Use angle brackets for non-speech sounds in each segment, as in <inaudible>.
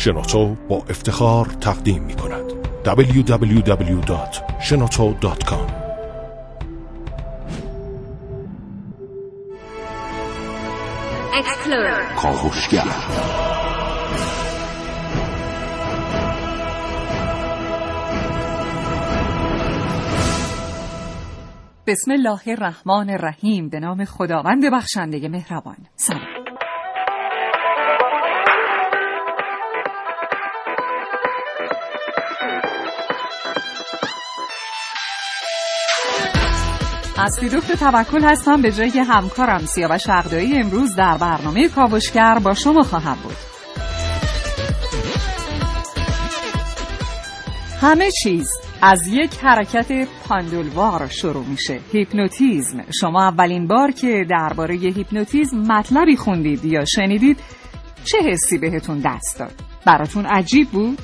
شنوتو با افتخار تقدیم می کند. www.shenoto.com کاوشگر بسم الله الرحمن الرحیم. به نام خداوند بخشنده مهربان. سلام. اصلی دکتر توکل هستم. به جای همکارم سیاوش عقدایی امروز در برنامه کاوشگر با شما خواهم بود. همه چیز از یک حرکت پاندولوار شروع میشه. هیپنوتیزم. شما اولین بار که درباره هیپنوتیزم مطلبی خوندید یا شنیدید چه حسی بهتون دست داد؟ براتون عجیب بود؟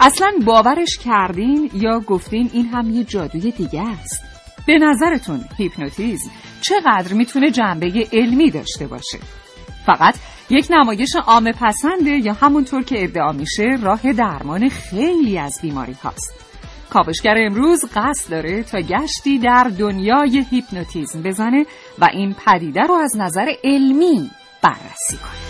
اصلا باورش کردین یا گفتین این هم یه جادوی دیگه است؟ به نظرتون هیپنوتیزم چقدر می‌تونه جنبه علمی داشته باشه؟ فقط یک نمایش عام پسنده یا همونطور که ادعا میشه راه درمان خیلی از بیماری هاست. کاوشگر امروز قصد داره تا گشتی در دنیای هیپنوتیزم بزنه و این پدیده رو از نظر علمی بررسی کنه.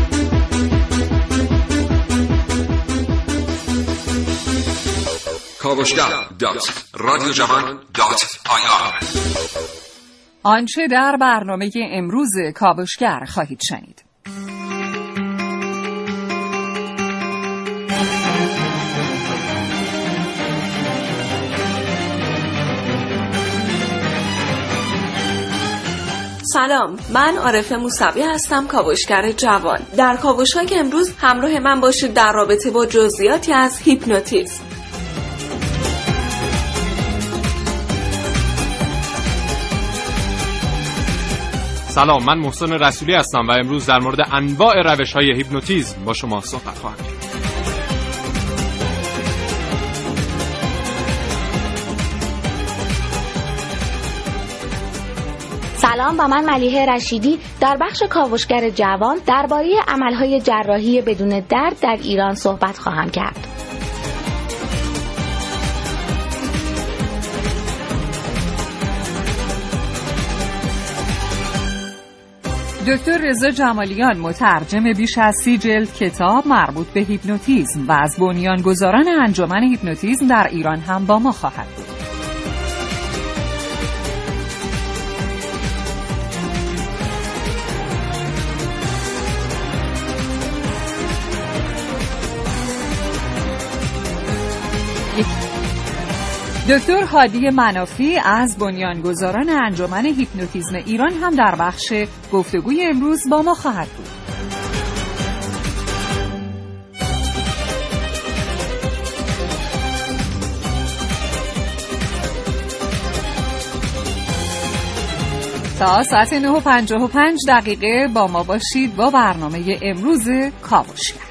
کاوشگر dot رادیو جوان dot ir. آنچه در برنامه امروز کاوشگر خواهید شنید. سلام من عارف موسوی هستم کاوشگر جوان. در کاوش های امروز همراه من باشید در رابطه با جزئیاتی از هیپنوتیزم. سلام من محسن رسولی هستم و امروز در مورد انواع روش های هیپنوتیزم با شما صحبت خواهم کرد سلام با من ملیحه رشیدی در بخش کاوشگر جوان درباره عملهای جراحی بدون درد در ایران صحبت خواهم کرد. دکتر رضا جمالیان مترجم بیش از سی جلد کتاب مربوط به هیپنوتیزم و از بنیانگذاران انجمن هیپنوتیزم در ایران هم با ما خواهد بود. دکتر هادی منافی از بنیانگذاران انجمن هیپنوتیزم ایران هم در بخش گفتگوی امروز با ما خواهد بود. تا ساعت 9 و 55 دقیقه با ما باشید با برنامه امروز کاوشگر.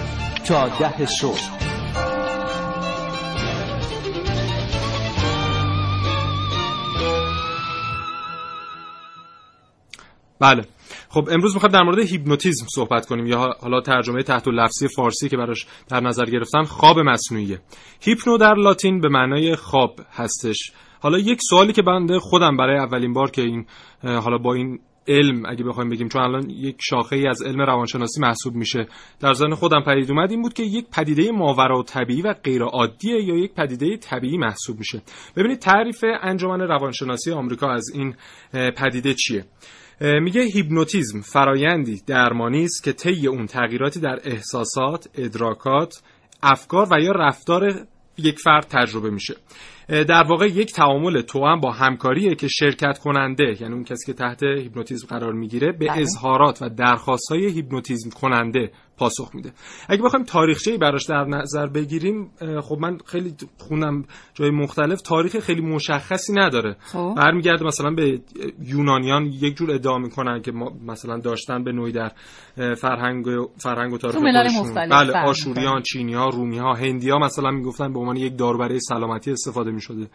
ده صبح. بله. خب امروز می‌خوایم در مورد هیپنوتیزم صحبت کنیم یا حالا ترجمه تحت لفظی فارسی که براش در نظر گرفتن خواب مصنوعی هیپنو در لاتین به معنای خواب هستش. حالا یک سوالی که بنده خودم برای اولین بار که این حالا با این علم اگه بخوایم بگیم چون الان یک شاخه ای از علم روانشناسی محسوب میشه. در ذهن خودم پدید اومد این بود که یک پدیده ماورا و طبیعی و غیر عادیه یا یک پدیده طبیعی محسوب میشه. ببینید تعریف انجمن روانشناسی آمریکا از این پدیده چیه؟ میگه هیپنوتیزم فرایندی درمانی است که طی اون تغییراتی در احساسات، ادراکات، افکار و یا رفتار یک فرد تجربه میشه در واقع یک تعامل توأم با همکاریه که شرکت کننده یعنی اون کسی که تحت هیپنوتیزم قرار می‌گیره به بله. اظهارات و درخواست های هیپنوتیزم کننده پاسخ میده. اگه بخوایم تاریخچه‌ای براش در نظر بگیریم خب من خیلی خونم جای مختلف تاریخ خیلی مشخصی نداره. خب. برمیگرده مثلا به یونانیان یک جور ادعا می‌کنن که ما مثلا داشتن به نوعی در فرهنگ فرهنگ و تاریخ بله آشوریان چینی‌ها رومی‌ها هندی‌ها مثلا می‌گفتن به عنوان یک دارو برای سلامتی استفاده می‌شده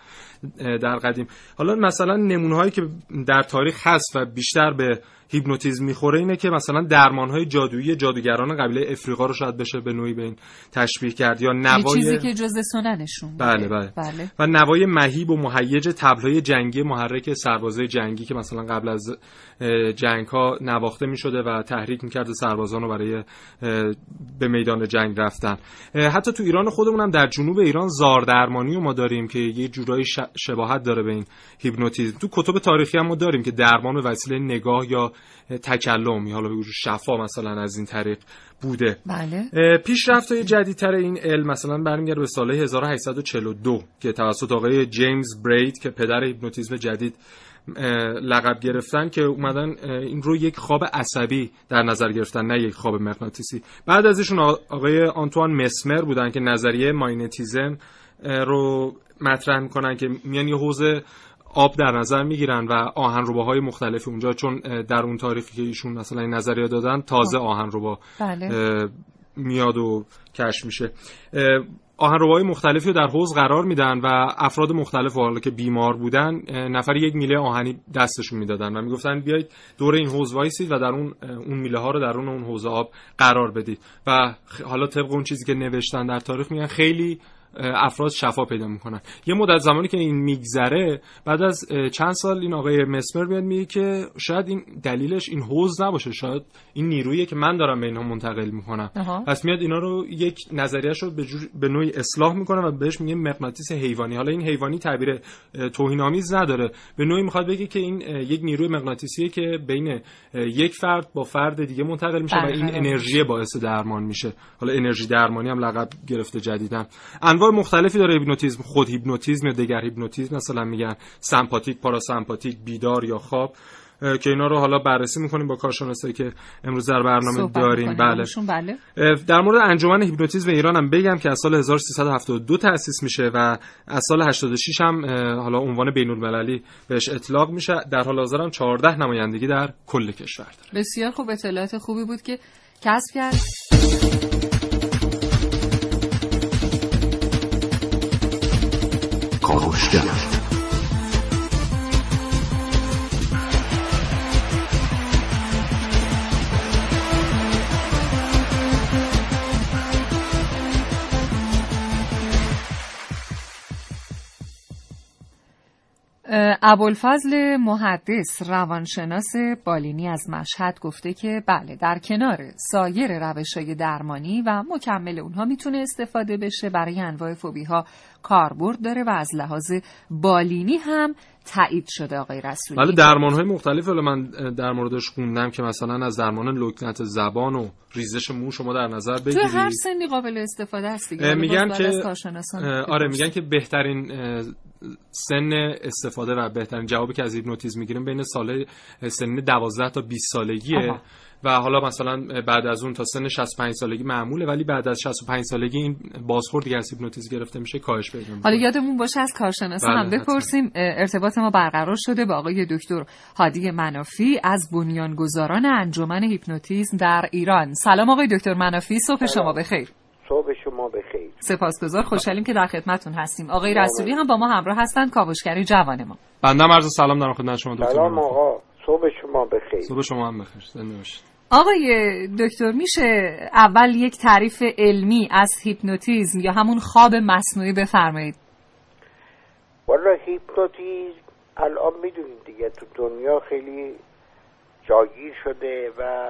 در قدیم. حالا مثلا نمونه‌هایی که در تاریخ هست و بیشتر به هیپنوتیزم می‌خوره اینه که مثلا درمان های جادویی جادوگران قبیله افریقا رو شاید بشه به نوعی به این تشبیه کرد. یا نوای چیزی که جز سننشون بله بله. بله. و نوای مهیب و مهیج تبلهای جنگی محرک سربازای جنگی که مثلا قبل از جنگ ها نواخته می شده و تحریک می کرده سربازان رو برای به میدان جنگ رفتن. حتی تو ایران خودمون هم در جنوب ایران زاردرمانی رو ما داریم که یه جورایی شباهت داره به این هیپنوتیزم. تو کتب تاریخی هم ما داریم که درمان به وسیله نگاه یا تکلم حالا بگو شفا مثلا از این طریق بوده. بله. پیشرفت های جدیدتر این علم مثلا برمیگرده به سال 1842 که توسط آقای جیمز برید که پدر هیپنوتیزم جدید لقب گرفتن که اومدن این رو یک خواب عصبی در نظر گرفتن نه یک خواب مغناطیسی بعد از ایشون آقای آنتوان مسمر بودن که نظریه ماینتیزم رو مطرح می‌کنن که میان یه حوزه آب در نظر می‌گیرن و آهنرباهای مختلفی اونجا چون در اون تاریخی که ایشون مثلا این نظریه دادن تازه خب. آهنربا بله. میاد و کش میشه آهنرباهای مختلفی رو در حوز قرار میدن و افراد مختلف حالا که بیمار بودن نفر یک میله آهنی دستشون می‌دادن و می‌گفتن بیایید دور این حوز وایسید و در اون اون میله ها رو در اون اون حوز آب قرار بدید. و حالا طبق اون چیزی که نوشتن در تاریخ میگن خیلی افراد شفا پیدا می‌کنن. یه مدت زمانی که این میگذره بعد از چند سال این آقای مسمر میاد میگه که شاید این دلیلش این حوز نباشه شاید این نیرویی که من دارم به اینها منتقل می‌کنم. پس میاد اینا رو یک نظریهش رو به, به نوعی اصلاح می‌کنه و بهش میگه مغناطیس حیوانی. حالا این حیوانی تعبیر توهین آمیز نداره. به نوعی می‌خواد بگه که این یک نیروی مغناطیسیه که بین یک فرد با فرد دیگه منتقل میشه و این انرژی باعث درمان میشه. حالا انرژی درمانی هم لقب گرفته جدیداً انواع مختلفی داره هیپنوتیزم خود هیپنوتیزم یا دگر هیپنوتیزم مثلا میگن سمپاتیک پاراسمپاتیک بیدار یا خواب که اینا رو حالا بررسی می‌کنیم با کارشناسایی که امروز در برنامه داریم. بله. بله. در مورد انجمن هیپنوتیزم ایران هم بگم که از سال 1372 تأسیس میشه و از سال 86 هم حالا عنوان بین المللی بهش اطلاق میشه. در حال حاضر هم 14 نمایندگی در کل کشور داره. بسیار خوب اطلاعات خوبی بود که کسب کرد ابوالفضل محدث روانشناس بالینی از مشهد گفته که بله در کنار سایر روش های درمانی و مکمل اونها می‌تونه استفاده بشه. برای انواع فوبی ها کاربرد داره و از لحاظ بالینی هم تایید شده آقای رسولی. بله درمان های مختلف من در موردش خوندم که مثلا از درمان لکنت زبان و ریزش مو شما در نظر بگیرید تو هر سنی قابل استفاده است دیگه. میگن که آره میگن که بهترین سن استفاده و بهترین جوابی که از هیپنوتیزم می‌گیریم بین سال سن 12 تا 20 سالگیه. و حالا مثلا بعد از اون تا سن 65 سالگی معموله ولی بعد از 65 سالگی این بازخورد دیگه از هیپنوتیزم گرفته میشه کاهش پیدا می‌کنه. حالا یادمون باشه از کارشناس بله هم بپرسیم ارتباط ما برقرار شده با آقای دکتر هادی منافی از بنیانگذاران انجمن هیپنوتیزم در ایران. سلام آقای دکتر منافی صبح شما بخیر. صبح شما بخیر. سپاسگزار. خوشحالیم که در خدمتتون هستیم. آقای رسولی هم با ما همراه هستند. کاوشگری جوان ما. بنده عرض سلام دارم خدمت شما دکتر سلام آقا. صبح شما بخیر. صبح شما هم بخیر. زنده باشید. آقای دکتر میشه اول یک تعریف علمی از هیپنوتیزم یا همون خواب مصنوعی بفرمایید؟ والا هیپنوتیزم الان می‌دونید دیگه. تو دنیا خیلی جاگیر شده و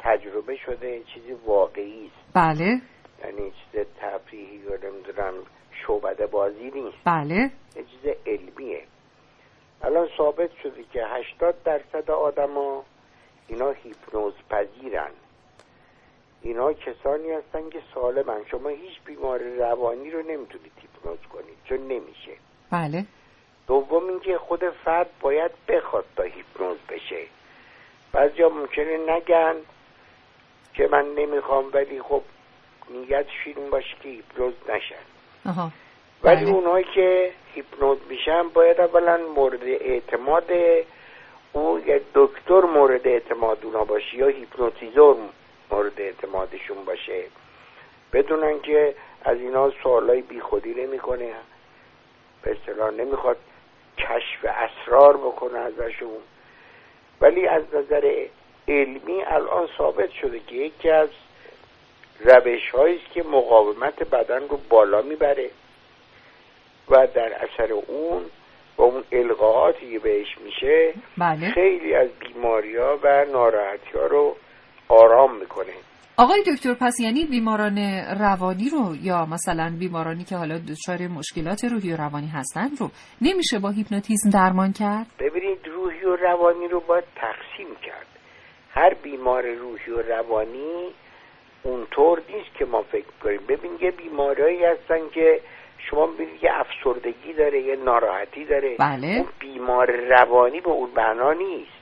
تجربه شده چیزی واقعی است. بله. یعنی چیز تفریحی یا نمی‌دونم شعبده بازی نیست. بله. یه چیز علمیه. الان ثابت شده که 80 درصد آدما اینا هیپنوز پذیرن. اینا کسانی هستن که سالمن. شما هیچ بیمار روانی رو نمی‌تونید هیپنوز کنید چون نمیشه. بله. دوم اینکه خود فرد باید بخواد تا هیپنوز بشه. بعضیا ممکنه نگن که من نمی‌خوام ولی خب نیتش این باشه که هیپنوز نشن. ولی بله. اونهایی که هیپنوز میشن باید اولا مورد اعتماد او یا دکتر مورد اعتماد اونا باشه یا هیپنوتیزور مورد اعتمادشون باشه. بدونن که از اینا سوالای بیخودی نمی‌کنه. به اصطلاح نمی‌خواد کشف اسرار بکنه ازشون. ولی از نظر علمی الان ثابت شده که یکی از روش است که مقاومت بدن رو بالا می‌بره و در اثر اون با اون القاعاتی که بهش میشه بله. خیلی از بیماری ها و ناراحتی ها رو آرام می‌کنه. آقای دکتر پس یعنی بیماران روانی رو یا مثلا بیمارانی که حالا دچار مشکلات روحی و روانی هستن رو نمیشه با هیپنوتیزم درمان کرد؟ ببینید روحی و روانی رو باید تقسیم کرد. هر بیمار روحی و روانی اونطور نیست که ما فکر کنیم. ببین یه بیمارایی هستن که شما ببینید یه افسردگی داره یه ناراحتی داره. بله. اون بیمار روانی به اون معنا نیست.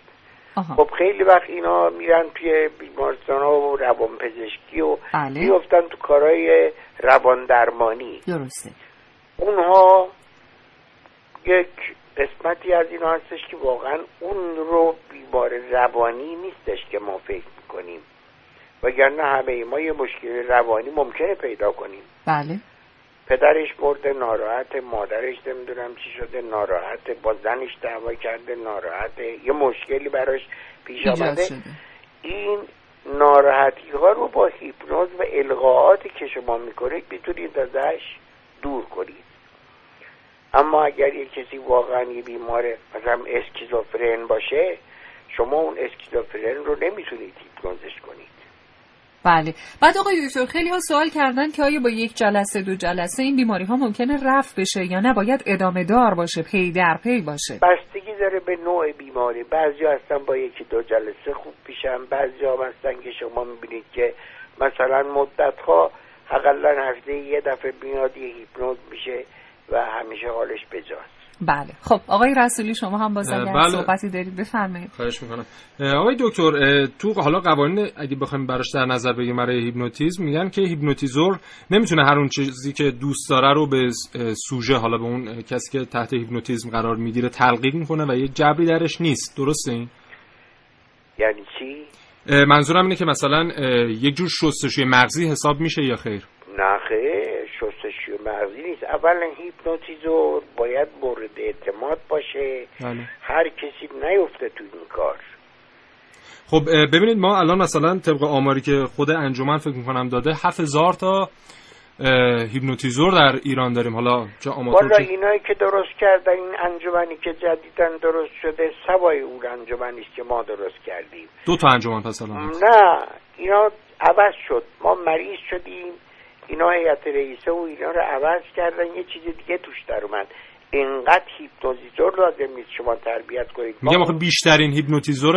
آها. خب خیلی وقت اینا میرن توی بیمارستان ها و روان پزشکی و بله. میفتن تو کارهای روان درمانی درسته. اونها یک قسمتی از اینا هستش که واقعا اون رو بیمار روانی نیستش که ما فکر می‌کنیم. وگرنه همه ما یه مشکل روانی ممکنه پیدا کنیم. بله. پدرش مرده ناراحت مادرش نمی‌دونم چی شده ناراحت با زنش دعوا کرده ناراحت. یه مشکلی براش پیش آمده. این ناراحتی ها رو با هیپنوز و القائاتی که شما می‌کنید می‌تونید ازش دور کنید. اما اگر یه کسی واقعا یه بیمار مثلا اسکیزوفرن باشه شما اون اسکیزوفرن رو نمی‌تونید هیپنوزش کنید. بله. بعد آقای دکتر خیلی ها سوال کردن که آیا با یک جلسه دو جلسه این بیماری ها ممکنه رفع بشه یا نه؟ باید ادامه دار باشه پی در پی باشه. بستگی داره به نوع بیماری. بعضی هستن با یکی دو جلسه خوب میشن. بعضی هم هستن که شما می‌بینید که مثلا مدت ها اقلا هفته یه دفعه میاد یه هیپنوز میشه و همیشه حالش بجاست. بله. خب آقای رسولی شما هم باز اگر بله. صحبتی دارید. بفرمایید. خواهش می‌کنم. آقای دکتر تو حالا قوانین اگه بخوایم براش در نظر بگیریم برای هیپنوتیزم میگن که هیپنوتیزور نمی‌تونه هر اون چیزی که دوست داره رو به سوژه حالا به اون کسی که تحت هیپنوتیزم قرار می‌گیره تلقیق می‌کنه و یه جبری درش نیست. درسته این؟ یعنی چی؟ منظورم اینه که مثلا یک جور شستشوی مغزی حساب میشه یا خیر؟ نه خیر. مغزی نیست. اولا هیپنوتیزور باید مورد اعتماد باشه. بله. هر کسی نیفته تو این کار. خب ببینید ما الان مثلا طبق آماری که خود انجمن فکر می‌کنم داده 7000 تا هیپنوتیزور در ایران داریم. حالا چه آماتور والا چه اینایی که درست کردن این انجمنی که جدیدن درست شده سوای اون انجمنی است که ما درست کردیم. دو تا انجمن پس الان. نه اینا عوض شد. ما مریض شدیم. اینا هیئت رئیسه و اینا رو عوض کردن یه چیز دیگه توش در اومد. اینقدر هیپنوتیزور لازم نیست شما تربیت کنید. میگم آخه بیشترین هیپنوتیزور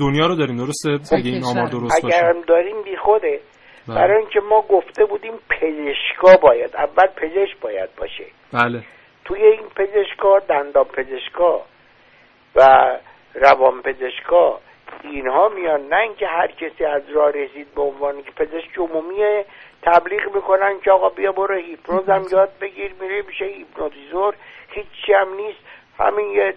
دنیا رو داریم درسته؟ اگه این آمار درست باشه. اگر هم داریم بی خوده. بله. برای اینکه ما گفته بودیم پزشکا باید اول پزشک باید باشه. بله. توی این پزشکا دندان پزشکا و روان پزشکا اینها میان نه اینکه هر کسی از راه رسید به عنوان که پزشک عمومی تبلیغ می‌کنن که آقا بیا برو هیپنوز هم یاد بگیر میره میشه هیپنوتیزور. هیچی هم نیست. همین یه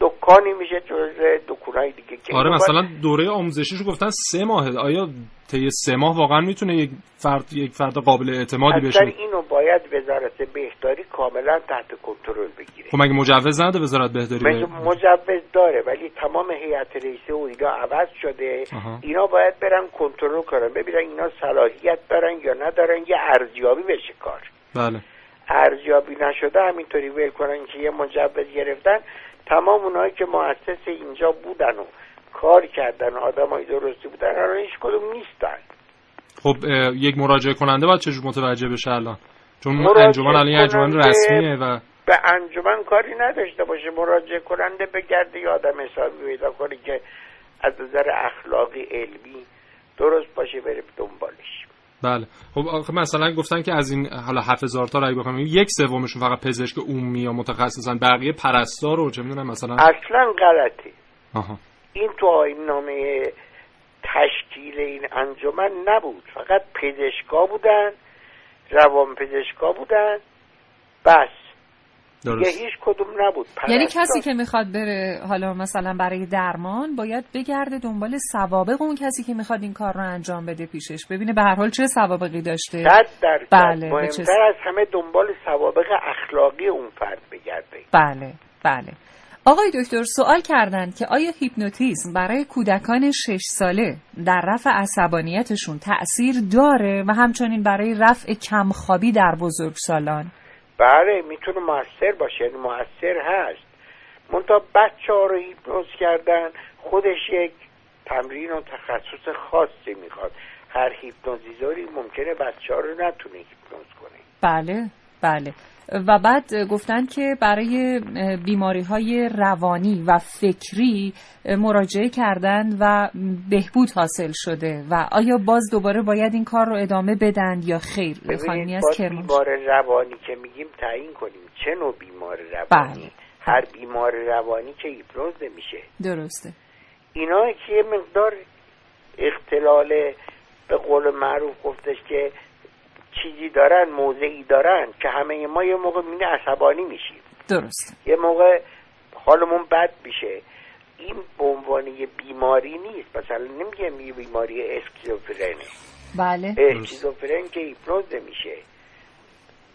دکانی میشه جزء دکونهای دیگه که آره مثلا دوره آموزشیشو گفتن سه ماهه. آیا طی سه ماه واقعا می‌تونه یک فرد یک فرد قابل اعتمادی بشه. اینو باید وزارت بهداری کاملا تحت کنترل بگیره. خب مگه مجوز نده وزارت بهداری مثل مجوز داره ولی تمام هیئت رئیسه و اینا عوض شده. آها. اینا باید برن کنترل کنن ببینن اینا صلاحیت دارن یا ندارن یه ارزیابی بشه کار. بله. ارزیابی نشده همینطوری ول کنن که یه مجوز گرفتن. تمام اونایی که مؤسس اینجا بودن و کار کردن آدمای درستی بودن الان هیچ کدوم نیستن. خب یک مراجعه کننده باید چجور متوجه بشه الان؟ چون انجمن الان یه انجمن رسمیه و به انجمن کاری نداشته باشه. مراجعه کننده بگرده یه آدم حسابی پیدا کنه که از نظر اخلاقی علمی درست باشه بره دنبالش. بله. خب آخه مثلا گفتن که از این حالا 7000 تا رای بخوام یک سومشون فقط پزشک عمومی یا متخصصن بقیه پرستار و چه می‌دونم مثلا اصلا غلطه. آها. این تو آیین نامه تشکیل این انجمن نبود. فقط پزشکا بودن روان پزشکا بودن. بس. دیگه درست. هیچ کدوم نبود. یعنی کسی که می‌خواد بره حالا مثلا برای درمان باید بگرده دنبال سوابق اون کسی که می‌خواد این کار رو انجام بده پیشش. ببینه به هر حال چه سوابقی داشته. صد درصد. بله، مهمتر از همه دنبال سوابق اخلاقی اون فرد بگرده. بله بله. آقای دکتر سوال کردند که آیا هیپنوتیزم برای کودکان شش ساله در رفع عصبانیتشون تأثیر داره و همچنین برای رفع کمخوابی در بزرگسالان؟ بله می‌تونه موثر باشه یعنی موثر هست. منتها بچه ها رو هیپنوز کردن خودش یک تمرین و تخصص خاصی می‌خواد. هر هیپنوتیزوری ممکنه بچه ها رو نتونه هیپنوز کنه. بله بله. و بعد گفتن که برای بیماری های روانی و فکری مراجعه کردن و بهبود حاصل شده و آیا باز دوباره باید این کار رو ادامه بدن یا خیر؟ خانمی از کرمان. بیمار روانی که میگیم تعیین کنیم. چه نوع بیمار روانی؟ بله. هر بیمار روانی که هیپنوز نمیشه. درسته. اینا که یه مقدار اختلال به قول معروف گفتش که چیزی دارن موضعی دارن که همه ما یه موقع مینه عصبانی میشیم. درسته یه موقع حالمون بد میشه. این به عنوان یه بیماری نیست. مثلا نمیگم یه بیماری اسکیزوفرنه بله. اسکیزوفرن که هیپنوز نمیشه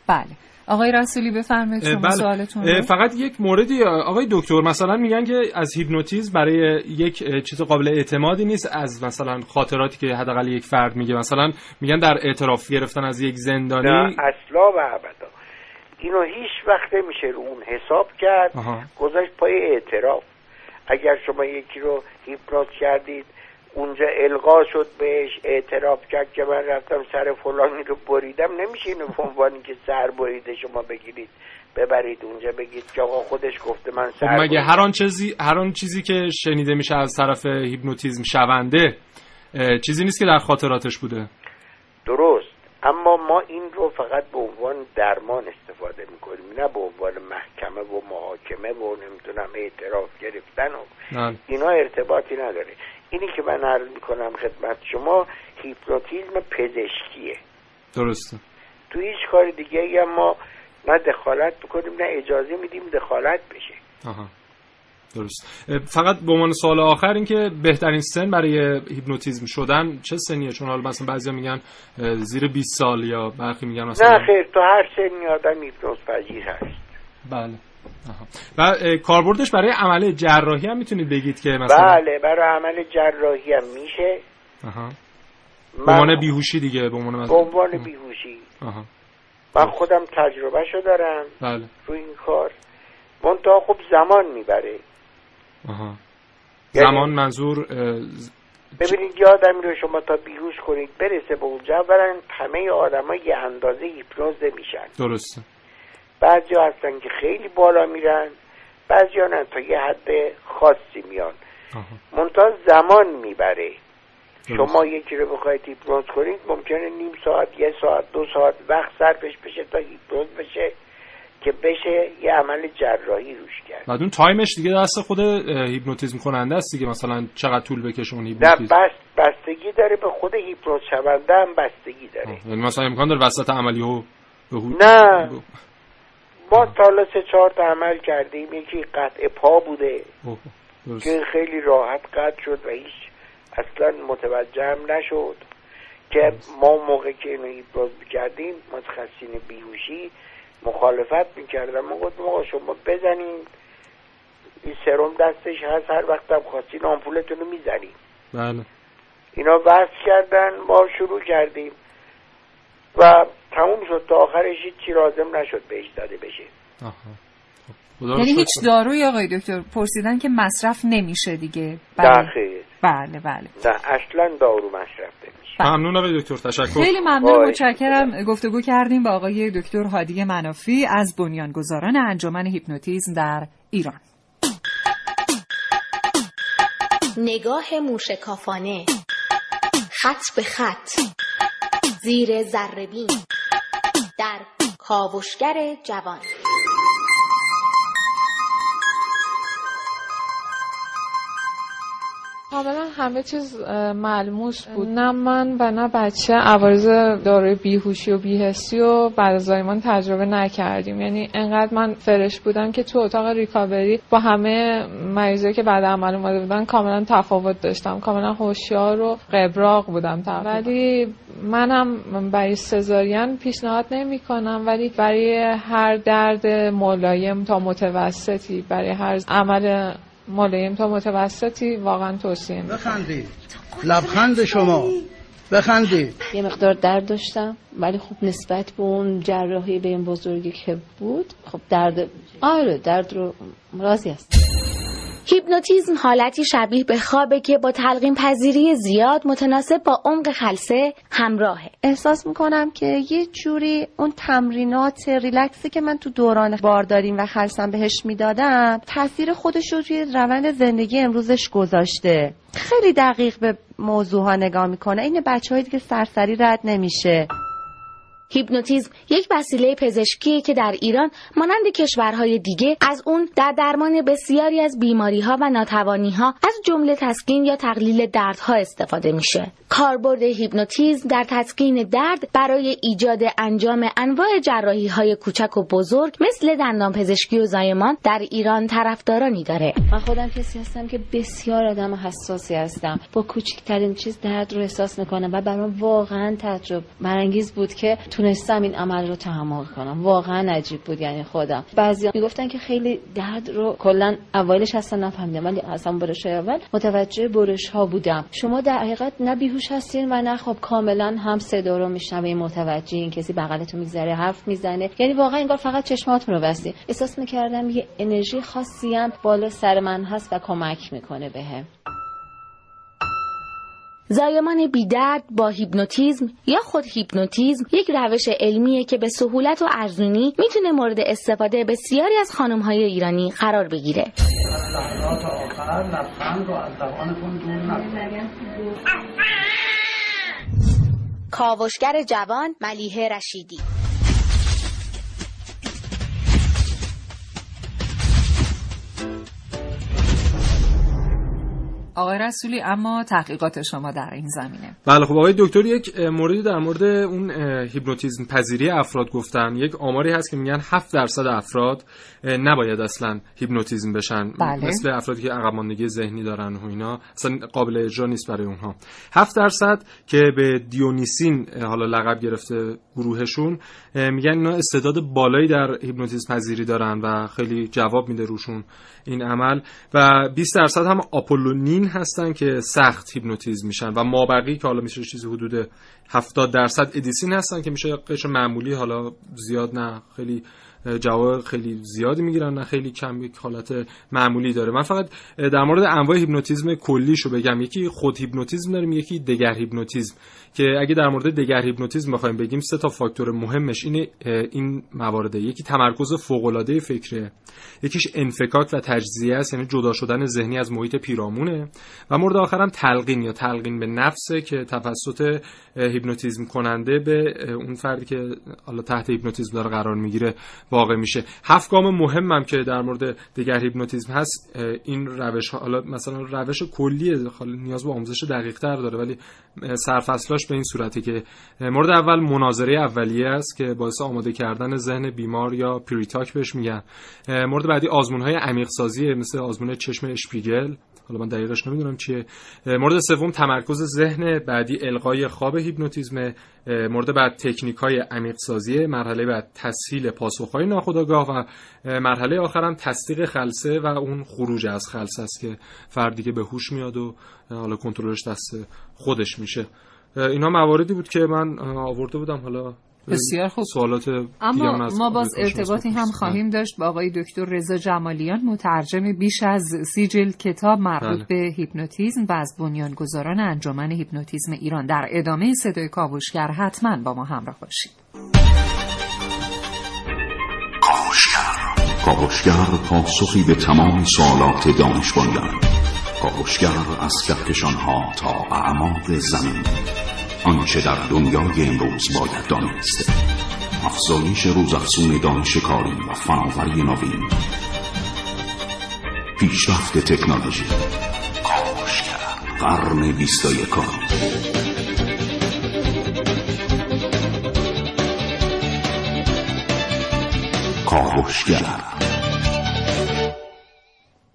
بله. آقای رسولی بفرمایید شما بله. سوالتون. فقط یک موردی آقای دکتر مثلا میگن که از هیپنوتیزم برای یک چیز قابل اعتمادی نیست از مثلا خاطراتی که حداقل یک فرد میگه مثلا میگن در اعتراف گرفتن از یک نه زندانی اصلا و ابدا اینو هیچ وقت نمیشه رو اون حساب کرد آها. گذاشت پای اعتراف اگر شما یکی رو هیپنوز کردید اونجا القا شد بهش اعتراف کرد که من رفتم سر فلانی رو بریدم. نمیشه اینو به عنوانی که سر بریده شما بگیرید ببرید اونجا بگید که آقا خودش گفته من خب سر مگه بریدم. هر آن چیزی هر آن چیزی که شنیده میشه از طرف هیپنوتیزم شونده چیزی نیست که در خاطراتش بوده؟ درست. اما ما این رو فقط به عنوان درمان استفاده می‌کنیم نه به عنوان محکمه و محاکمه و نمی‌دونم اعتراف گرفتن و نه. اینا ارتباطی نداره. اینی که من عرض می‌کنم خدمت شما هیپنوتیزم پزشکیه. درسته. تو هیچ کار دیگه ای هم ما نه دخالت بکنیم نه اجازه میدیم دخالت بشه. آها. درست. فقط به عنوان سوال آخر این که بهترین سن برای هیپنوتیزم شدن چه سنیه؟ چون حالا مثلا بعضیا میگن زیر 20 سال یا برخی میگن مثلا نه خیر تو هر سنی آدم هیپنوز پذیر هست. بله. آها. و کاربردش برای عمل جراحی هم می‌تونید بگید که مثلا بله برای عمل جراحی هم میشه. به عنوان بیهوشی دیگه به عنوان مثلا بیهوشی آها. من خودم تجربه شو دارم بله رو این کار منتها خب زمان می‌بره آها. یعنی- زمان منظور ببینید یه آدمی رو شما تا بیهوش کنید برسه به اونجا اولا همه آدم یه اندازه هیپنوز نمیشن درسته بعضی هستن که خیلی بالا میرن بعضی نه تا یه حد خاصی میان. منتها زمان می‌بره. شما یکی رو بخواید هیپنوز کنید ممکنه نیم ساعت یه ساعت دو ساعت وقت صرفش بشه تا هیپنوز بشه که بشه یه عمل جراحی روش کرد بعد اون time ش دیگه دست خود هیپنوتیزم کننده است دیگه مثلا چقدر طول بکشه اون نه هیپنوتیزم بس بستگی داره به خود هیپنوز شونده هم بستگی داره. یعنی مثلا امکان داره وسط عملی ها نه. ما تا حالا سه چهار تا عمل کردیم یکی قطع پا بوده. که خیلی راحت قطع شد و هیچ اصلا متوجه هم نشد که ما موقع که اینو هیپنوز می‌کردیم متخصصین بیهوشی مخالفت می‌کردن. ما گفتم آقا شما بزنین. این سرم دستش هست هر وقت هم خواستین آمپولتون رو می‌زنیم بله. اینا بحث کردن ما شروع کردیم. و تموم شد تا آخرش هیچی لازم نشد بهش داده بشه. آها. خب، خدا رو یعنی. هیچ داروی آقای دکتر پرسیدن که مصرف نمیشه دیگه. خیر بله بله. نه اصلا دارو مصرف نمیشه. ممنون آقای دکتر تشکر. خیلی ممنون. متشکرم. گفتگو کردیم با آقای دکتر هادی منافی از بنیانگذاران انجمن هیپنوتیزم در ایران. نگاه موشکافانه. خط به خط. زیر ذربین در کاوشگر جوان. کاملا همه چیز ملموس بود. نه من و نه بچه عوارض داروی بیهوشی و بیهسی و بعد از زایمان تجربه نکردیم. یعنی انقدر من فرش بودم که تو اتاق ریکاوری با همه مریضایی که بعد عمل اومده بودن کاملا تفاوت داشتم. کاملا هوشیار و قبراق بودم تقریبا. ولی منم برای سزارین پیشنهاد نمی کنم ولی برای هر درد ملایم تا متوسطی برای هر عمل ملایم تا متوسطی واقعا توصیه می‌کنم. بخندید لبخند شما. بخندید یه مقدار درد داشتم ولی خب نسبت به اون جراحی به این بزرگی که بود خب درد آره درد رو راضی هست هیپنوتیزم حالتی شبیه به خوابه که با تلقین پذیری زیاد متناسب با عمق خلسه همراهه. احساس می‌کنم که یه جوری اون تمرینات ریلکسی که من تو دوران بارداریم و خلصم بهش می‌دادم تاثیر خودش رو توی روند زندگی امروزش گذاشته. خیلی دقیق به موضوع ها نگاه می‌کنه. این بچه که سرسری رد نمیشه. هیپنوتیزم یک وسیله پزشکی که در ایران مانند کشورهای دیگه از اون در درمان بسیاری از بیماری ها و ناتوانی ها از جمله تسکین یا تقلیل دردها استفاده میشه. کاربرد هیپنوتیزم در تسکین درد برای ایجاد انجام انواع جراحی های کوچک و بزرگ مثل دندان پزشکی و زایمان در ایران طرفدارانی داره. من خودم کسی هستم که بسیار آدم حساسی هستم. با کوچکترین چیز درد رو احساس می‌کنم و برام واقعا تعجب برانگیز بود که تونستم این عمل رو تحمل کنم. واقعا عجیب بود یعنی خودم. بعضی می‌گفتن که خیلی درد رو کلا اولش اصلا نفهمیدم ولی اصلا برش اول متوجه برش ها بودم. شما در حقیقت نه بیهوش هستین و نه خب کاملا هم صدا رو میشنوین متوجه این کسی بغلتون میگذره حرف می‌زنه. یعنی واقعا انگار فقط چشماتون رو بستین. احساس می‌کردم یه انرژی خاصی هم بالا سر من هست و کمک می‌کنه بهم. زایمان بیدرد با هیپنوتیزم یا خود هیپنوتیزم یک روش علمیه که به سهولت و ارزونی می‌تونه مورد استفاده بسیاری از خانمهای ایرانی قرار بگیره. کاوشگر جوان ملیه رشیدی آقای رسولی اما تحقیقات شما در این زمینه. بله خب آقای دکتر یک موردی در مورد اون هیپنوتیزم پذیری افراد گفتن. یک آماری هست که میگن 7 درصد افراد نباید اصلا هیپنوتیزم بشن. بله. مثل افرادی که عقب ماندگی ذهنی دارن و اینا. اصلا قابل اجرا نیست برای اونها. 7 درصد که به Dionysian حالا لقب گرفته گروهشون میگن اینا استعداد بالایی در هیپنوتیزم پذیری دارن و خیلی جواب میده روشون این عمل. و 20 درصد هم Apollonian هستن که سخت هیپنوتیزم میشن. و مابقی که حالا میشه چیزی حدود 70 درصد Odyssean هستن که میشه قشر معمولی حالا زیاد نه خیلی جواب خیلی زیادی می‌گیرن نه خیلی کم یک حالت معمولی داره. من فقط در مورد انواع هیپنوتیزم کلیشو بگم. یکی خود هیپنوتیزم داریم یکی دگر هیپنوتیزم که اگه در مورد دگر هیپنوتیزم بخوایم بگیم سه تا فاکتور مهمش اینه این موارده یکی تمرکز فوق العاده فکره یکیش انفکاک و تجزیه است یعنی جدا شدن ذهنی از محیط پیرامونه. و مورد آخرم تلقین یا تلقین به نفسه که توسط هیپنوتیزم کننده به اون فردی که حالا تحت هیپنوتیزم داره قرار می‌گیره واقع میشه. هفت گام مهمم که در مورد دگر هیپنوتیزم هست این روش حالا مثلا روش کلیه نیاز به آموزش دقیق تر داره ولی سرفصلاش به این صورته که مورد اول مناظره اولیه است که باعث آماده کردن ذهن بیمار یا pre-talk بهش میگن. مورد بعدی آزمون های عمیق مثل آزمون چشم اشپیگل. حالا من دقیقش نمی‌دونم چیه. مورد سوم تمرکز ذهن. بعدی القای خواب هیپنوتیزم. مورد بعد تکنیک های عمیق مرحله بعد تسهیل پاسخ های ناخودآگاه. و مرحله آخرم تصدیق خلسه و اون خروج از خلسه است که فردی که به هوش میاد و حالا کنترلش دست خودش میشه. اینا مواردی بود که من آورده بودم حالا. بسیار خوب. سوالات اما ما باز ارتباطی هم خواهیم داشت با آقای دکتر رضا جمالیان مترجم بیش از سی جلد کتاب مربوط بله. به هیپنوتیزم و از بنیانگذاران انجمن هیپنوتیزم ایران. در ادامه صدای کاوشگر حتما با ما همراه باشید. کاوشگر. کاوشگر پاسخی به تمام سوالات دانش کاوشگر از کهکشان ها تا اعماق زمین. آنچه در دنیای امروز باید دانست. افزایش روزافزون دانش کاری و فناوری نوین. پیشرفت تکنولوژی. کاوشگر قرن بیست و یکم. کاوشگر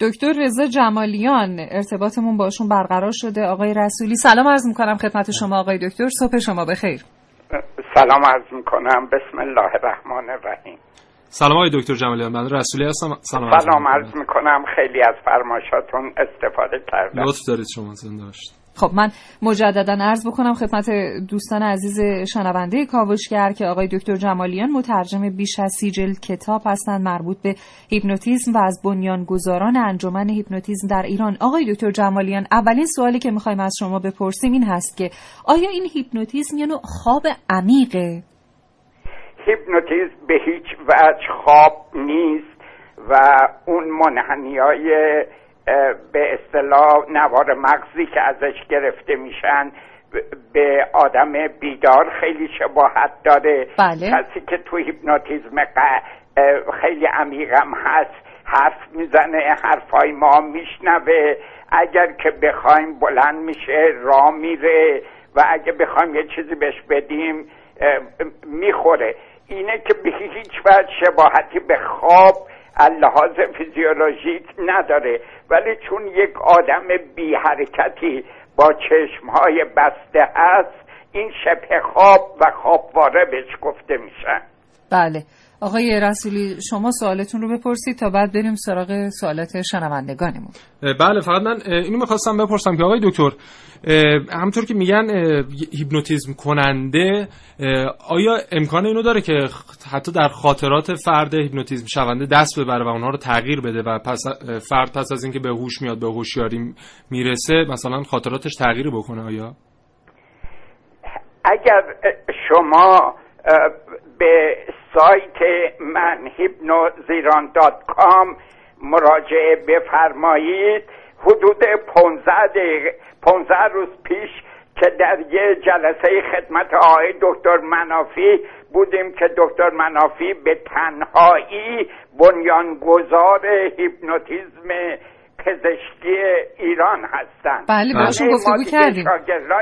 دکتر رضا جمالیان ارتباطمون باشون برقرار شده. آقای رسولی سلام عرض می‌کنم خدمت شما. آقای دکتر صبح شما بخیر. سلام عرض می‌کنم. بسم الله الرحمن الرحیم. سلام آقای دکتر جمالیان. من رسولی هستم. سلام, سلام عرض می‌کنم. خیلی از فرمایشاتون استفاده کردم. لطف دارید شما زنده باشید. خب من مجددا عرض بکنم خدمت دوستان عزیز شنونده کاوشگر که آقای دکتر جمالیان مترجم بیش از سی جلد کتاب هستند مربوط به هیپنوتیزم و از بنیانگذاران انجمن هیپنوتیزم در ایران. آقای دکتر جمالیان اولین سوالی که می‌خوایم از شما بپرسیم این هست که آیا این هیپنوتیزم یعنی خواب عمیقه؟ هیپنوتیزم به هیچ وجه خواب نیست و اون منحنی های به اصطلاح نوار مغزی که ازش گرفته میشن به آدم بیدار خیلی شباهت داره. بله. کسی که تو هیپنوتیزم خیلی عمیقم هست حرف می‌زنه حرفای ما میشنوه. اگر که بخوایم بلند میشه را میره و اگه بخوایم یه چیزی بهش بدیم می‌خوره. اینه که به هیچ وجه شباهتی به خواب لحاظ فیزیولوژیک نداره. ولی چون یک آدم بی حرکتی با چشمهای بسته است این شبه خواب و خوابواره بهش گفته میشن بله. آقای رسولی شما سوالتون رو بپرسید تا بعد بریم سراغ سوالات شنوندگانمون. بله فقط من اینو می‌خواستم بپرسم که آقای دکتر همطور که میگن هیپنوتیزم کننده آیا امکان اینو داره که حتی در خاطرات فرد هیپنوتیزم شونده دست ببره و اونها رو تغییر بده و پس فرد پس از اینکه به هوش میاد به هوشیاری می‌رسه مثلا خاطراتش تغییر بکنه آیا؟ اگر شما به سایت من هیپنوزیران دات کام مراجعه بفرمایید. حدود 15 دقیقه 15 روز پیش که در یه جلسه خدمت آقای دکتر منافی بودیم که دکتر منافی به تنهایی بنیانگذار هیپنوتیزم پزشکی ایران هستند. بله باشون گفتگو کردیم.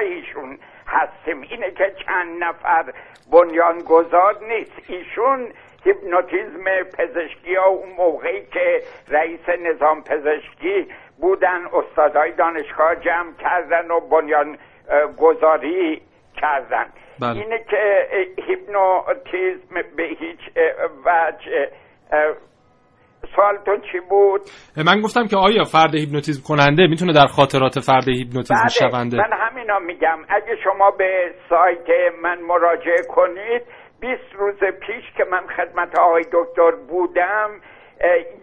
ایشون هستیم. اینه که چند نفر بنیانگذار نیست. ایشون هیپنوتیزم پزشکی ها اون موقعی که رئیس نظام پزشکی بودن استادای دانشگاه جمع کردن و بنیان گذاری کردن. بله. اینه که هیپنوتیزم به هیچ وجه سوالتون چی بود؟ من گفتم که آیا فرد هیپنوتیزم کننده می‌تونه در خاطرات فرد هیپنوتیزم بله شونده من همینا میگم اگه شما به سایت من مراجعه کنید 20 روز پیش که من خدمت آقای دکتر بودم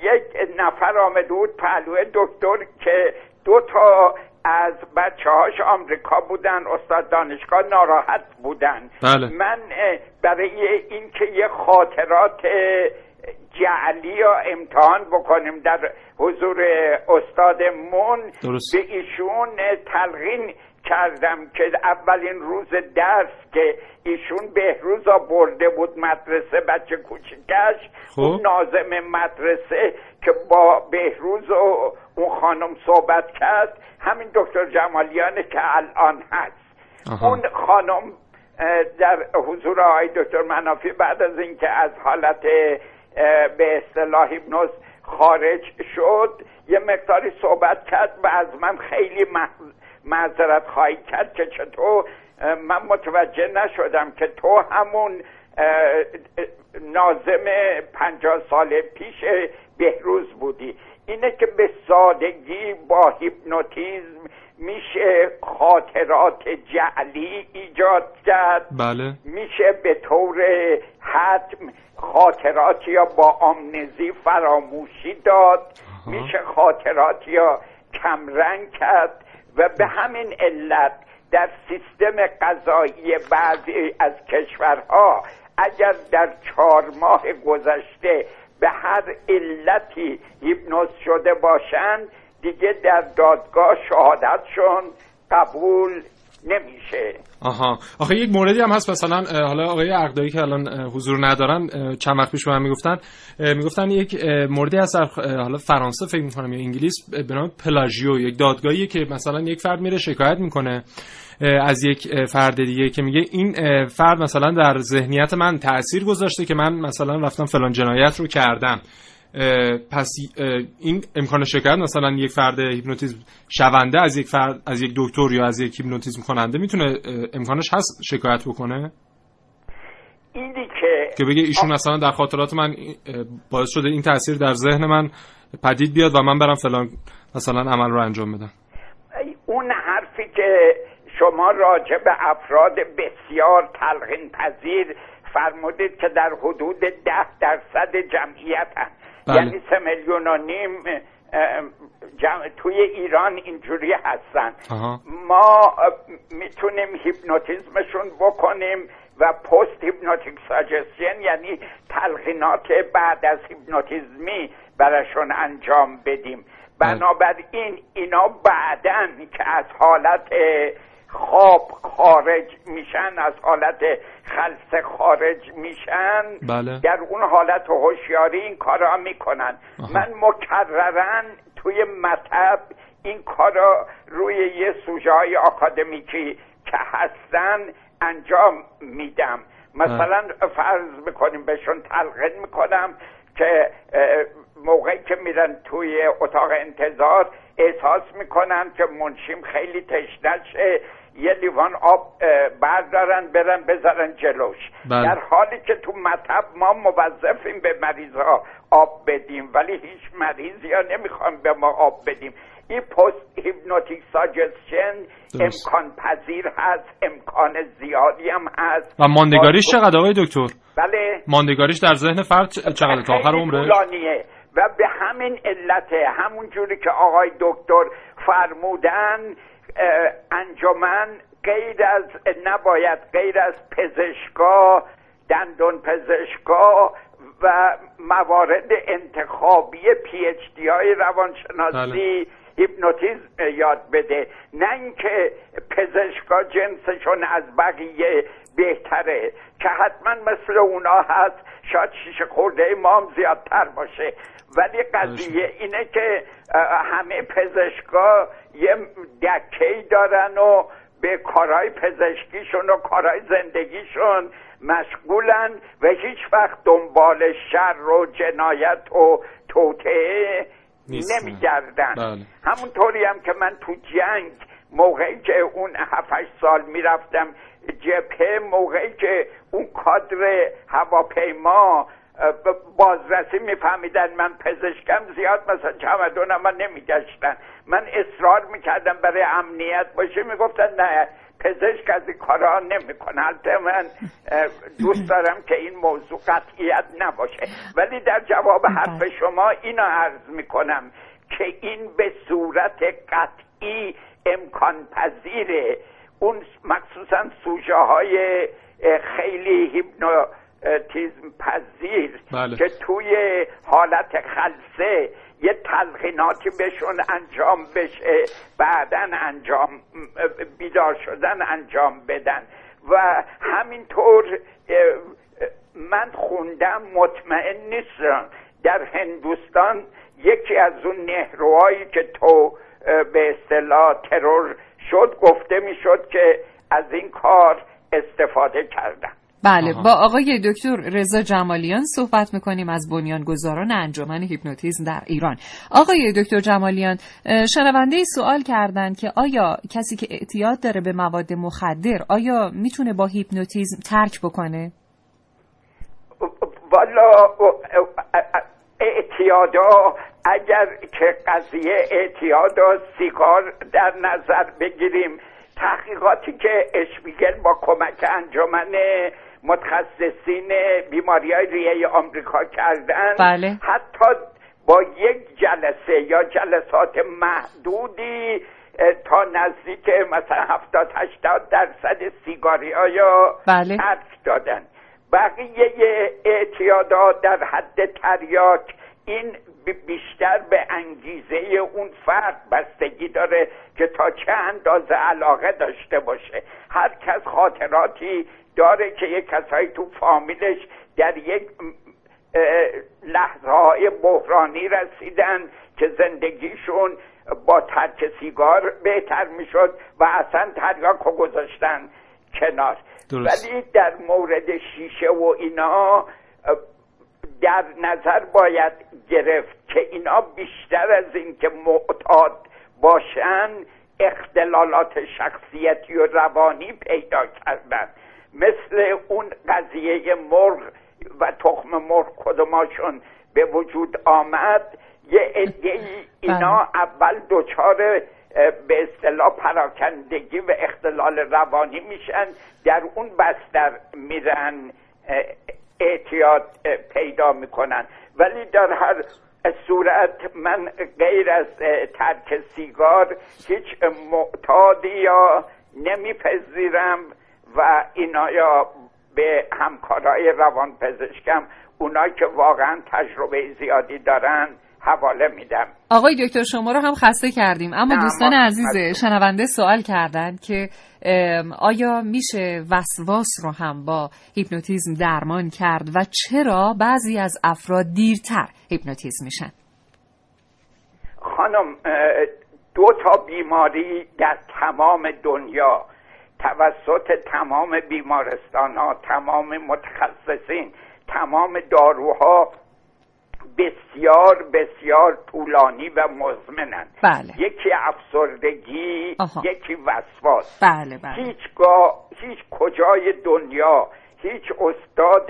یک نفر آمده بود پهلوی دکتر که دو تا از بچه هاش آمریکا بودن استاد دانشگاه ناراحت بودن بله. من برای اینکه یه خاطرات جعلی یا امتحان بکنیم در حضور استادمون درست. به ایشون تلقین کردم که اولین روز درس که ایشون بهروزا برده بود مدرسه بچه کوچکش خب. اون نازم مدرسه که با بهروز و اون خانم صحبت کرد همین دکتر جمالیانه که الان هست آها. اون خانم در حضور آقای دکتر منافی بعد از اینکه از حالت به اصطلاح هیپنوز خارج شد. یه مقداری صحبت کرد و از من خیلی معذرت خواهی کرد که چطور من متوجه نشدم که تو همون نازم پنجاه سال پیش بهروز بودی. اینه که به سادگی با هیپنوتیزم میشه خاطرات جعلی ایجاد کرد. بله. میشه به طور حتم خاطرات یا با آمنزی فراموشی داد. میشه خاطرات یا کمرنگ کرد و به همین علت در سیستم قضایی بعضی از کشورها اگر در چهار ماه گذشته به هر علتی هیپنوز شده باشند دیگه در دادگاه شهادتشون قبول نمیشه. آها. آخه یک موردی هم هست مثلا حالا آقای عقدایی که الان حضور ندارن چند وقت پیش به من می‌گفتن می‌گفتن یک موردی هست حالا فرانسه فکر می‌کنم یا انگلیس به نام پلاژیو یک دادگاهی که مثلا یک فرد میره شکایت می‌کنه از یک فرد دیگه که میگه این فرد مثلا در ذهنیت من تاثیر گذاشته که من مثلا رفتم فلان جنایت رو کردم. پس این امکان شکایت مثلا یک فرد هیپنوتیزم شونده از یک فرد از یک دکتر یا از یک هیپنوتیزم کننده می‌تونه امکانش هست شکایت بکنه؟ اینی که که بگه ایشون مثلا در خاطرات من باعث شده این تاثیر در ذهن من پدید بیاد و من برم فلان مثلا عمل رو انجام بدم. اون حرفی که شما راجع به افراد بسیار تلقین پذیر فرمودید که در حدود ده درصد جمعیت هست. بله. یعنی سه میلیون و نیم جمع توی ایران اینجوری هستن آها. ما می‌تونیم هیپنوتیزمشون بکنیم و پست هیپنوتیک ساجستین یعنی تلقینات بعد از هیپنوتیزمی براشون انجام بدیم بنابراین اینا بعدا که از حالت خواب خارج میشن از حالت خلصه خارج میشن. بله. در اون حالت هوشیاری این کارا می‌کنن. من مکررن توی مطب این کارا روی یه سوژه های آکادمیکی که هستن انجام میدم. مثلا فرض می‌کنیم بهشون تلقین می‌کنم که موقعی که میرن توی اتاق انتظار احساس می‌کنن که منشیم خیلی تشنشه یه لیوان آب بردارن برن بذارن جلوش. بله. در حالی که تو مطب ما موظفیم به مریضها آب بدیم ولی هیچ مریضی ها نمی‌خوان به ما آب بدیم. این پست هیپنوتیک ساجستشن. امکان پذیر هست امکان زیادی هم هست. و ماندگاریش چقدر آقای دکتر؟ بله. ماندگاریش در ذهن فرد چقدر تا آخر عمره؟ و به همین علت همون جوری که آقای دکتر فرمودن انجمن غیر از نباید غیر از پزشکا دندون پزشکا و موارد انتخابی پی اچ دی های روانشناسی هیپنوتیزم یاد بده. نه اینکه پزشکا جنسشون از بقیه بهتره که حتما مثل اونا هست. شاید شیشه خورده ما هم زیادتر باشه. ولی قضیه اینه که همه پزشکا یه دکهی دارن و به کارهای پزشکیشون و کارهای زندگیشون مشغولن و هیچ وقت دنبال شر و جنایت و توطعه نیستن. نمیگردن. بله. همونطوری هم که من تو جنگ موقعی که اون هفتش سال می‌رفتم جبهه موقعی که اون کادر هواپیما بازرسی میفهمیدن من پزشکم زیاد مثلا چمدونم من نمیگشتن. من اصرار می‌کردم برای امنیت باشه. می‌گفتن نه پزشک از این کارا نمی‌کنه البته من دوست <clears throat> دارم که این موضوع قطعیت نباشه. ولی در جواب حرف شما اینو عرض می‌کنم که این به صورت قطعی امکان پذیره اون مخصوصا سوژه های خیلی هیپنوتیزم پذیر بله. که توی حالت خلصه یه تلقیناتی بهشون انجام بشه بعدا انجام بیدار شدن انجام بدن. و همینطور من خوندم مطمئن نیستم. در هندوستان یکی از اون نهروهایی که تو به اصطلاح ترور شد گفته می‌شد که از این کار استفاده کردن بله با آقای دکتر رضا جمالیان صحبت می‌کنیم از بنیانگذاران انجمن هیپنوتیزم در ایران. آقای دکتر جمالیان شنونده سوال کردن که آیا کسی که اعتیاد داره به مواد مخدر آیا می‌تونه با هیپنوتیزم ترک بکنه؟ والا اعتیادا اگر که قضیه اعتیاد و سیگار در نظر بگیریم تحقیقاتی که اشمیگل با کمک انجمن متخصصین بیماری های ریه آمریکا کردن بله. حتی با یک جلسه یا جلسات محدودی تا نزدیک مثلا 70 80 درصد سیگاری ها یا بله. ترک دادن بقیه اعتیادات در حد تریاک این بیشتر به انگیزه اون فرد بستگی داره که تا چه اندازه علاقه داشته باشه هر کس خاطراتی داره که یک کسایی تو فامیلش در یک لحظه های بحرانی رسیدن که زندگیشون با ترک سیگار بهتر می‌شد و اصلا تریاک رو گذاشتن کنار درست. ولی در مورد شیشه و اینا در نظر باید گرفت که اینا بیشتر از این که معتاد باشن اختلالات شخصیتی و روانی پیدا کردن. مثل اون قضیه مرغ و تخم مرغ کدوماشون به وجود آمد. یه عده اینا اول دچار به اصطلاح پراکندگی و اختلال روانی میشن. در اون بستر میرن اعتیاد پیدا می‌کنن. ولی در هر صورت من غیر از ترک سیگار هیچ معتادی یا نمیپذیرم و اینا یا به همکارای روان پزشکم اونا که واقعا تجربه زیادی دارن حواله میدم. آقای دکتر شما رو هم خسته کردیم. اما دوستان عزیز شنونده سوال کردند که آیا میشه وسواس رو هم با هیپنوتیزم درمان کرد و چرا بعضی از افراد دیرتر هیپنوتیزم میشن؟ خانم دو تا بیماری در تمام دنیا توسط تمام بیمارستان ها تمام متخصصین تمام داروها بسیار بسیار طولانی و مزمنند بله. یکی افسردگی آها. یکی وسواس بله بله هیچگاه هیچ کجای دنیا هیچ استاد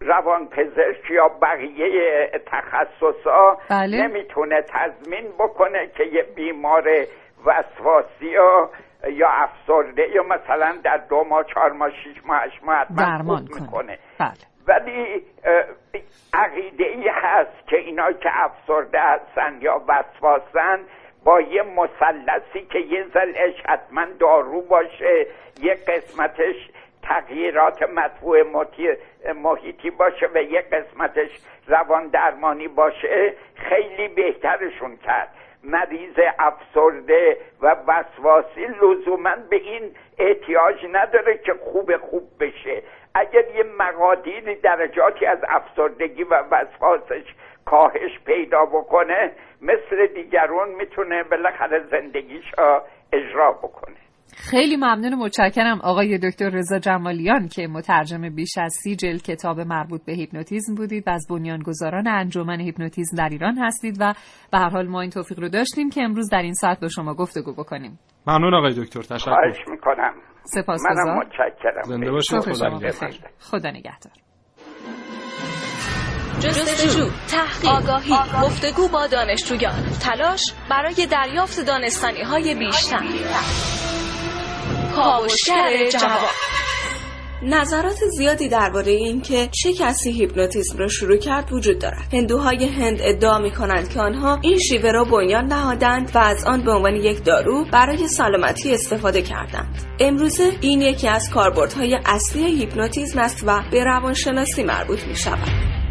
روانپزشک یا بقیه تخصصا بله. نمی‌تونه تضمین بکنه که یه بیمار وسواسی یا یا افسرده یا مثلا در دو ماه چهار ماه شیش ماه هشت ماه درمان. می‌کنه بله ولی عقیده ای هست که اینا که افسرده هستن یا وسواسن با یه مثلثی که یه زلش حتما دارو باشه یه قسمتش تغییرات مطبوع محیطی باشه و یه قسمتش روان درمانی باشه خیلی بهترشون کرد. مریض افسرده و وسواسی لزوما به این احتیاج نداره که خوب خوب بشه. اگر یه مقادیر درجاتی از افسردگی و وسواسش کاهش پیدا بکنه مثل دیگرون می‌تونه بالاخره زندگیش را اجرا بکنه. خیلی ممنون و متشکرم آقای دکتر رضا جمالیان که مترجم بیش از سی جلد کتاب مربوط به هیپنوتیزم بودید و از بنیانگذاران انجمن هیپنوتیزم در ایران هستید و به هر حال ما این توفیق رو داشتیم که امروز در این ساعت با شما گفتگو بکنیم. ممنون آقای دکتر تشکر. خواهش می‌کنم. سپاسگزار. منم متشکرم. زنده باشید خدا نگهدار. جستجو تحقیق آگاهی. گفتگو با دانشجویان. تلاش برای دریافت دانستانی های بیشتر. کاوشگر جواب نظرات زیادی درباره این که چه کسی هیپنوتیزم را شروع کرد وجود دارد. هندوهای هند ادعا می کنند که آنها این شیوه را بنیان نهادند و از آن به عنوان یک دارو برای سلامتی استفاده کردند. امروزه این یکی از کاربردهای اصلی هیپنوتیزم است و به روانشناسی مربوط می شود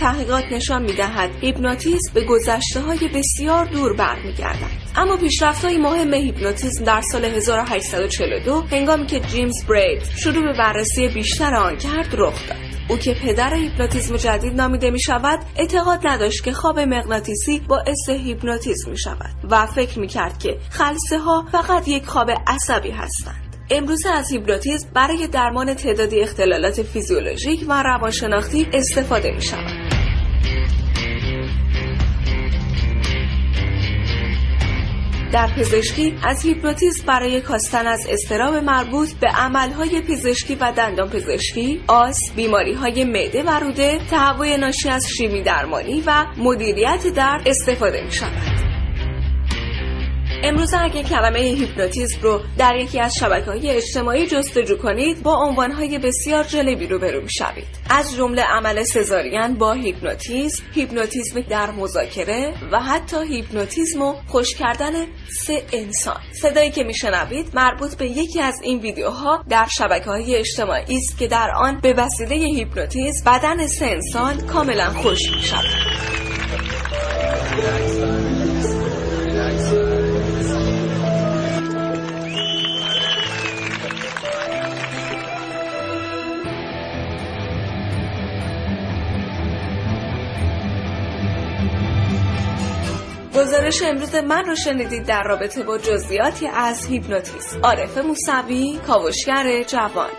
تحقیقات نشان می دهد هیپنوتیزم به گذشته های بسیار دور برمیگردد. اما پیشرفت های مهم هیپنوتیزم در سال 1842 هنگامی که جیمز برید شروع به بررسی بیشتر آن کرد رخ داد. او که پدر هیپنوتیزم جدید نامیده می شود اعتقاد نداشت که خواب مغناطیسی باعث هیپنوتیزم می شود و فکر می کرد که خلسه ها فقط یک خواب عصبی هستند. امروزه از هیپنوتیزم برای درمان تعدادی اختلالات فیزیولوژیک و روانشناختی استفاده می شود. در پزشکی از هیپنوتیزم برای کاستن از اضطراب مربوط به عملهای پزشکی و دندان پزشکی، آسم، بیماری های معده و روده، تهوع ناشی از شیمی درمانی و مدیریت درد استفاده می شود. امروز اگه کلمه هیپنوتیزم رو در یکی از شبکه های اجتماعی جستجو کنید با عنوانهای بسیار جالبی روبرو می‌شوید. از جمله عمل سزارین با هیپنوتیزم هیپنوتیزم در مذاکره و حتی هیپنوتیزم و خوش کردن سه انسان. صدایی که میشنوید مربوط به یکی از این ویدیوها در شبکه های اجتماعی است که در آن به وسیله هیپنوتیزم بدن سه انسان کاملا خوش می‌شود. گزارش امروز من رو شنیدید در رابطه با جزئیاتی از هیپنوتیزم. عارف موسوی کاوشگر جوان.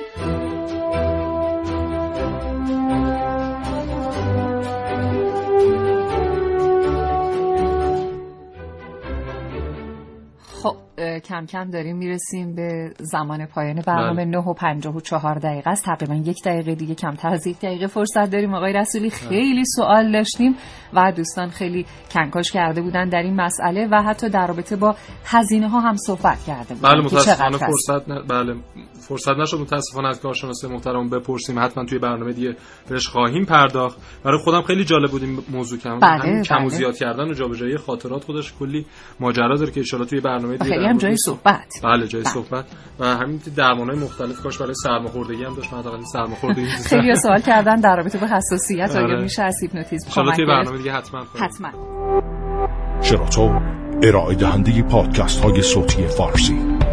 کم کم داریم می‌رسیم به زمان پایان برنامه 9 و 54 دقیقه است. تقریبا یک دقیقه دیگه کمتر از یک دقیقه فرصت داریم. آقای رسولی خیلی سوال داشتیم و دوستان خیلی کنکاش کرده بودن در این مسئله و حتی در رابطه با هزینه ها هم صحبت کرده بودن. بله متاسفانه فرصت ن... بله فرصت نشد. متاسفانه از کارشناس محترم بپرسیم. حتما توی برنامه دیگه بهش خواهیم پرداخت. برای خودم خیلی جالب بود این موضوع کم بله، بله. کم و زیاد کردن و جابجایی خاطرات خودش کلی ماجرا داره که ان توی برنامه دیگه هم جای صحبت. بله جای بله. صحبت. و همین درمانهای مختلف کاش برای سرماخوردگی هم داشت. مثلا سرماخوردگی خیلی سوال کردن در رابطه با حساسیت. آیا میشه از هیپنوتیزم کمک توی برنامه دیگه حتما حتما. شراطو ارائه دهنده پادکست های صوتی فارسی.